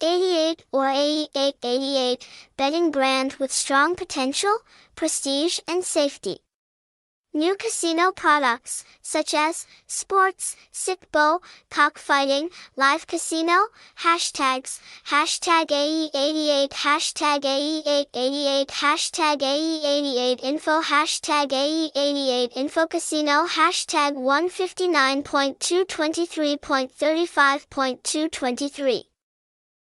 8888 or AE888 betting brand with strong potential, prestige and safety. New casino products, such as sports, SICBO, cockfighting, live casino, hashtags, hashtag AE88, hashtag AE888, hashtag AE88 info, hashtag AE88 info casino, hashtag 159.223.35.223.